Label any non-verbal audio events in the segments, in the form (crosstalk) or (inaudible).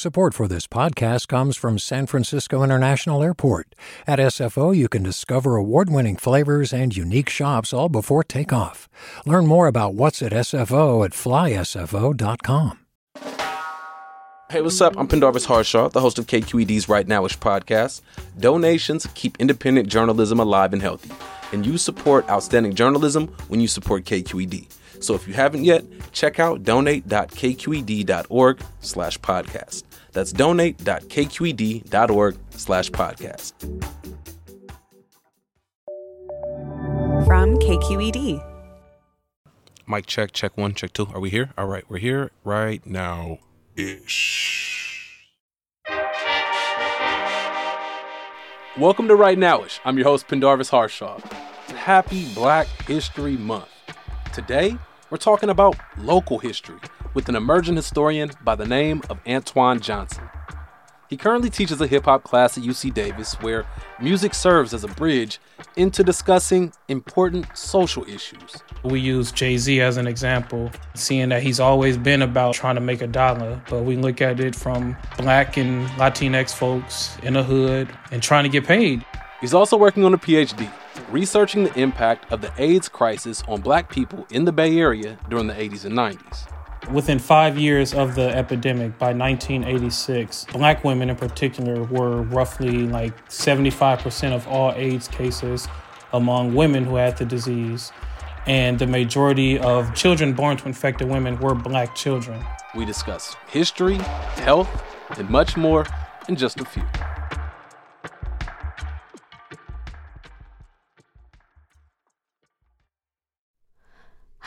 Support for this podcast comes from San Francisco International Airport. At SFO, you can discover award winning flavors and unique shops all before takeoff. Learn more about what's at SFO at flysfo.com. Hey, what's up? I'm Pendarvis Harshaw, the host of KQED's Right Nowish podcast. Donations keep independent journalism alive and healthy, and you support outstanding journalism when you support KQED. So if you haven't yet, check out donate.kqed.org slash podcast. That's donate.kqed.org slash podcast. From KQED. Mic check, check one, check two. Are we here? All right, we're here right now. Ish. Welcome to Right Nowish. I'm your host, Pendarvis Harshaw. Happy Black History Month. Today, we're talking about local history with an emerging historian by the name of Antoine Johnson. He currently teaches a hip hop class at UC Davis where music serves as a bridge into discussing important social issues. We use Jay Z as an example, seeing that he's always been about trying to make a dollar, but we look at it from black and Latinx folks in the hood and trying to get paid. He's also working on a PhD, researching the impact of the AIDS crisis on black people in the Bay Area during the 80s and 90s. Within five years of the epidemic, by 1986, black women in particular were roughly like 75% of all AIDS cases among women who had the disease. And the majority of children born to infected women were black children. We discuss history, health, and much more in just a few.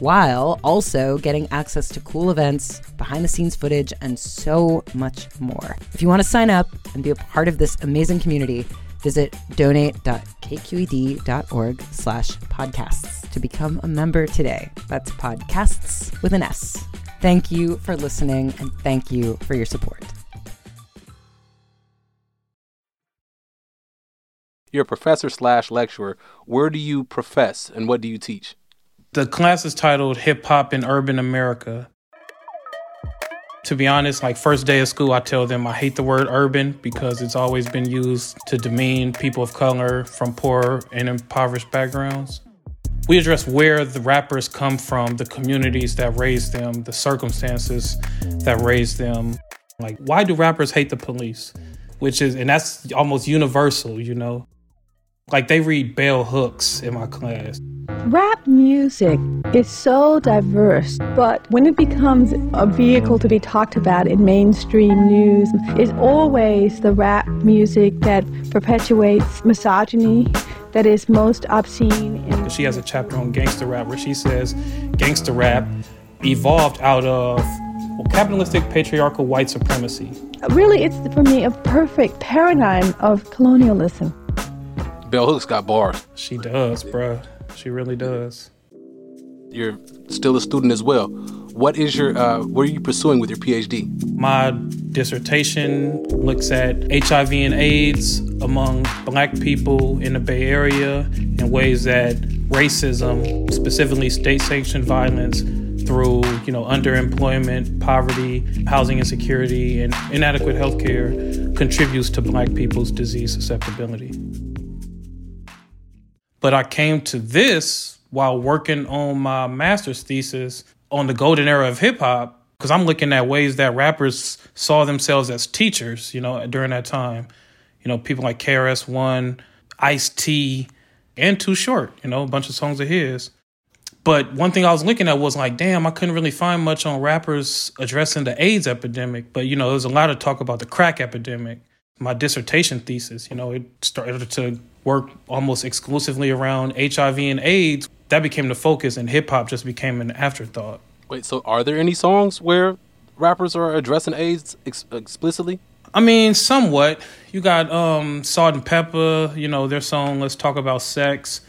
while also getting access to cool events, behind the scenes footage, and so much more. If you want to sign up and be a part of this amazing community, visit donate.kqed.org slash podcasts to become a member today. That's podcasts with an S. Thank you for listening and thank you for your support. You're a professor slash lecturer. Where do you profess and what do you teach? The class is titled Hip Hop in Urban America. To be honest, like first day of school, I tell them I hate the word urban because it's always been used to demean people of color from poor and impoverished backgrounds. We address where the rappers come from, the communities that raised them, the circumstances that raised them. Like, why do rappers hate the police? Which is, and that's almost universal, you know? Like, they read bell hooks in my class. Rap music is so diverse, but when it becomes a vehicle to be talked about in mainstream news, it's always the rap music that perpetuates misogyny, that is most obscene. In- she has a chapter on gangster rap where she says gangster rap evolved out of well, capitalistic patriarchal white supremacy. Really, it's for me a perfect paradigm of colonialism. Bell Hooks got bars. She does, bruh. She really does. You're still a student as well. What is your uh, what are you pursuing with your PhD? My dissertation looks at HIV and AIDS among black people in the Bay Area in ways that racism, specifically state-sanctioned violence through, you know, underemployment, poverty, housing insecurity, and inadequate health care contributes to black people's disease susceptibility. But I came to this while working on my master's thesis on the golden era of hip hop because I'm looking at ways that rappers saw themselves as teachers, you know, during that time. You know, people like KRS One, Ice T, and Too Short. You know, a bunch of songs of his. But one thing I was looking at was like, damn, I couldn't really find much on rappers addressing the AIDS epidemic. But you know, there's a lot of talk about the crack epidemic. My dissertation thesis, you know, it started to work almost exclusively around HIV and AIDS. That became the focus, and hip hop just became an afterthought. Wait, so are there any songs where rappers are addressing AIDS ex- explicitly? I mean, somewhat. You got um, Salt-N-Pepa, you know, their song "Let's Talk About Sex."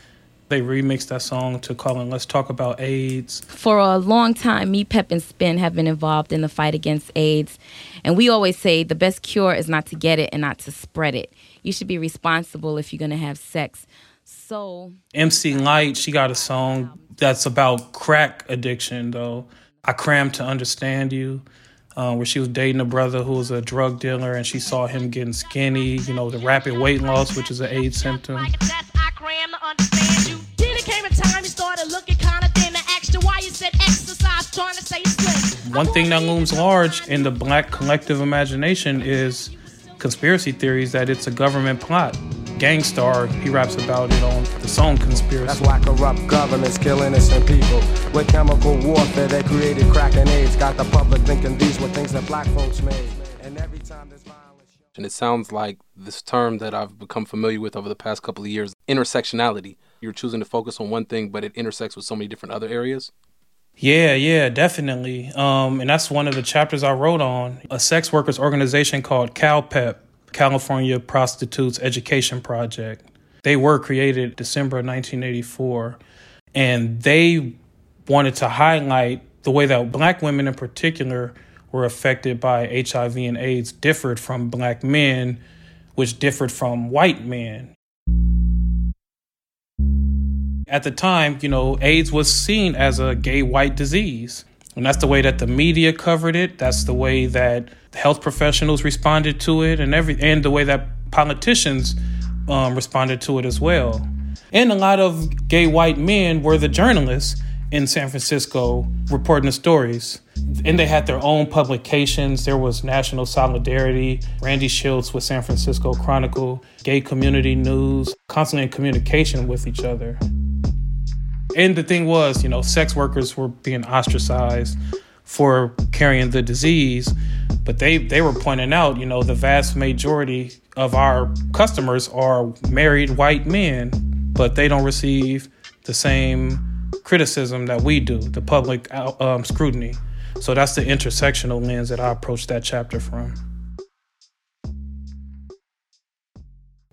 They remixed that song to call it Let's Talk About AIDS. For a long time, me, Pep, and Spin have been involved in the fight against AIDS. And we always say the best cure is not to get it and not to spread it. You should be responsible if you're going to have sex. So. MC Lyte, she got a song that's about crack addiction, though. I crammed to understand you. Uh, where she was dating a brother who was a drug dealer and she saw him getting skinny, you know, the rapid weight loss, which is an AIDS symptom. One thing that looms large in the black collective imagination is conspiracy theories that it's a government plot. Gang Starr, he raps about it on the song Conspiracy. That's why corrupt governments kill innocent people. With chemical warfare, they created crack and AIDS. Got the public thinking these were things that black folks made. And every time there's violence. And it sounds like this term that I've become familiar with over the past couple of years intersectionality. You're choosing to focus on one thing, but it intersects with so many different other areas. Yeah, yeah, definitely. Um, and that's one of the chapters I wrote on a sex workers organization called CalPEP, California Prostitutes Education Project. They were created December 1984, and they wanted to highlight the way that black women in particular were affected by HIV and AIDS differed from black men, which differed from white men at the time, you know, AIDS was seen as a gay white disease. And that's the way that the media covered it. That's the way that health professionals responded to it, and every and the way that politicians um, responded to it as well. And a lot of gay white men were the journalists in San Francisco reporting the stories. And they had their own publications. There was National Solidarity, Randy Shilts with San Francisco Chronicle, Gay Community News, constantly in communication with each other and the thing was, you know, sex workers were being ostracized for carrying the disease, but they they were pointing out, you know, the vast majority of our customers are married white men, but they don't receive the same criticism that we do, the public um, scrutiny. So that's the intersectional lens that I approached that chapter from.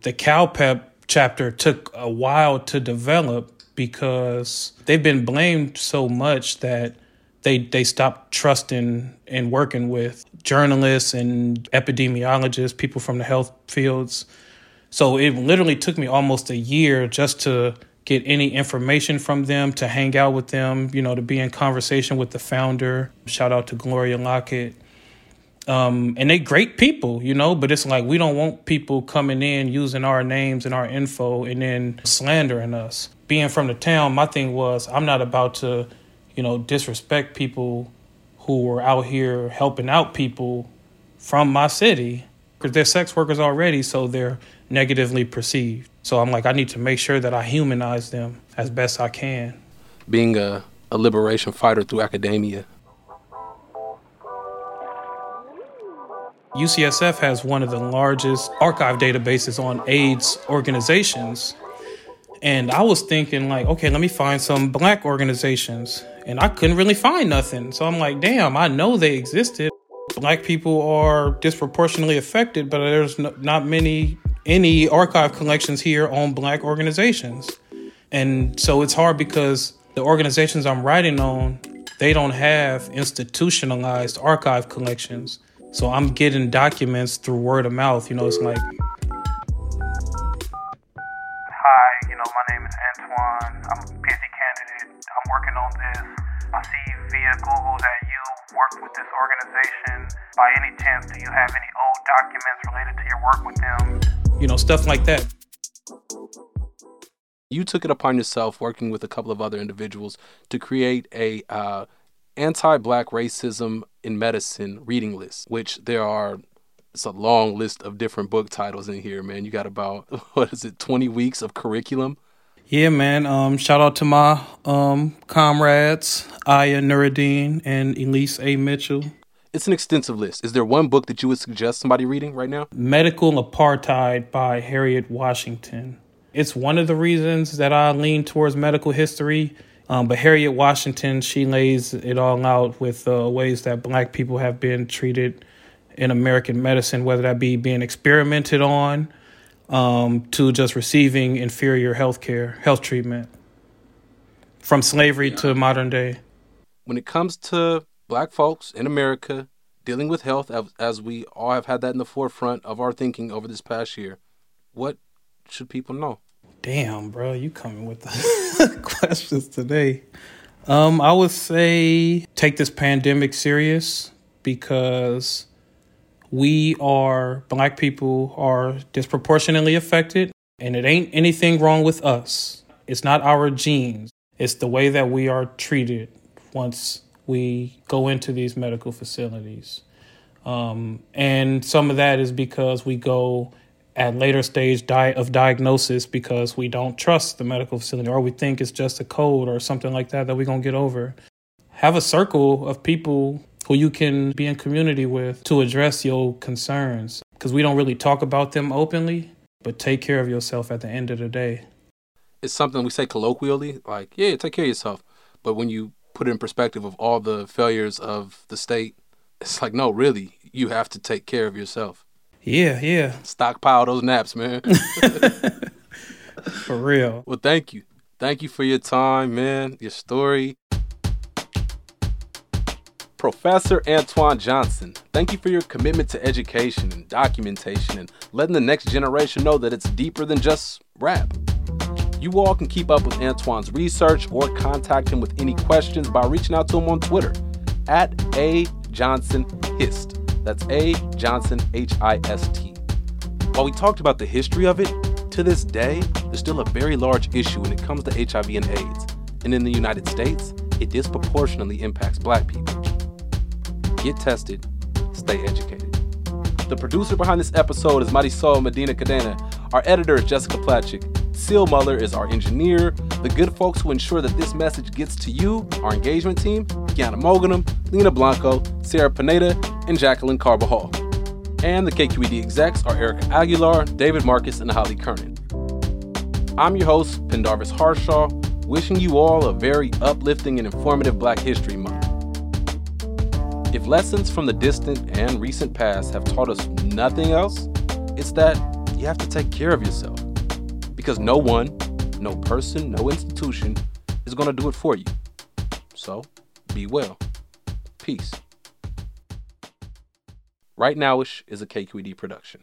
The CalPEP chapter took a while to develop because they've been blamed so much that they they stopped trusting and working with journalists and epidemiologists, people from the health fields. So it literally took me almost a year just to get any information from them, to hang out with them, you know, to be in conversation with the founder. Shout out to Gloria Lockett. Um, and they great people, you know, but it's like we don't want people coming in using our names and our info and then slandering us. Being from the town, my thing was I'm not about to, you know, disrespect people who are out here helping out people from my city because they're sex workers already, so they're negatively perceived. So I'm like, I need to make sure that I humanize them as best I can. Being a, a liberation fighter through academia, UCSF has one of the largest archive databases on AIDS organizations. And I was thinking, like, okay, let me find some black organizations. And I couldn't really find nothing. So I'm like, damn, I know they existed. Black people are disproportionately affected, but there's no, not many, any archive collections here on black organizations. And so it's hard because the organizations I'm writing on, they don't have institutionalized archive collections. So I'm getting documents through word of mouth. You know, it's like. Hi, you know, my name is Antoine. I'm a PhD candidate. I'm working on this. I see via Google that you work with this organization. By any chance, do you have any old documents related to your work with them? You know, stuff like that. You took it upon yourself, working with a couple of other individuals, to create a uh, anti-black racism in Medicine reading list, which there are it's a long list of different book titles in here, man. You got about (laughs) what is it, twenty weeks of curriculum? Yeah, man. Um, shout out to my um comrades, Aya Nuruddin and Elise A. Mitchell. It's an extensive list. Is there one book that you would suggest somebody reading right now? Medical Apartheid by Harriet Washington. It's one of the reasons that I lean towards medical history. Um, but Harriet Washington, she lays it all out with uh, ways that black people have been treated in American medicine, whether that be being experimented on um, to just receiving inferior health care, health treatment from slavery to modern day. When it comes to black folks in America dealing with health, as, as we all have had that in the forefront of our thinking over this past year, what should people know? Damn, bro, you coming with the (laughs) questions today. Um, I would say take this pandemic serious because we are black people are disproportionately affected and it ain't anything wrong with us. It's not our genes. It's the way that we are treated once we go into these medical facilities. Um, and some of that is because we go at later stage di- of diagnosis because we don't trust the medical facility or we think it's just a cold or something like that that we're going to get over. Have a circle of people who you can be in community with to address your concerns because we don't really talk about them openly but take care of yourself at the end of the day. It's something we say colloquially like yeah take care of yourself. But when you put it in perspective of all the failures of the state it's like no really you have to take care of yourself yeah yeah. Stockpile those naps man. (laughs) (laughs) For real. Well thank you. Thank you for your time man your story. Professor Antoine Johnson, thank you for your commitment to education and documentation and letting the next generation know that it's deeper than just rap. You all can keep up with Antoine's research or contact him with any questions by reaching out to him on Twitter at A Johnson Hist. That's A Johnson H I S T. While we talked about the history of it, to this day, there's still a very large issue when it comes to HIV and AIDS. And in the United States, it disproportionately impacts black people get tested, stay educated. The producer behind this episode is Marisol Medina Cadena. Our editor is Jessica Placzek. Seal Muller is our engineer. The good folks who ensure that this message gets to you, our engagement team, Kiana Moganum, Lena Blanco, Sarah Pineda, and Jacqueline Carbajal. And the KQED execs are Erica Aguilar, David Marcus, and Holly Kernan. I'm your host, Pendarvis Harshaw, wishing you all a very uplifting and informative Black History Month. If lessons from the distant and recent past have taught us nothing else, it's that you have to take care of yourself. Because no one, no person, no institution is going to do it for you. So, be well. Peace. Right Nowish is a KQED production.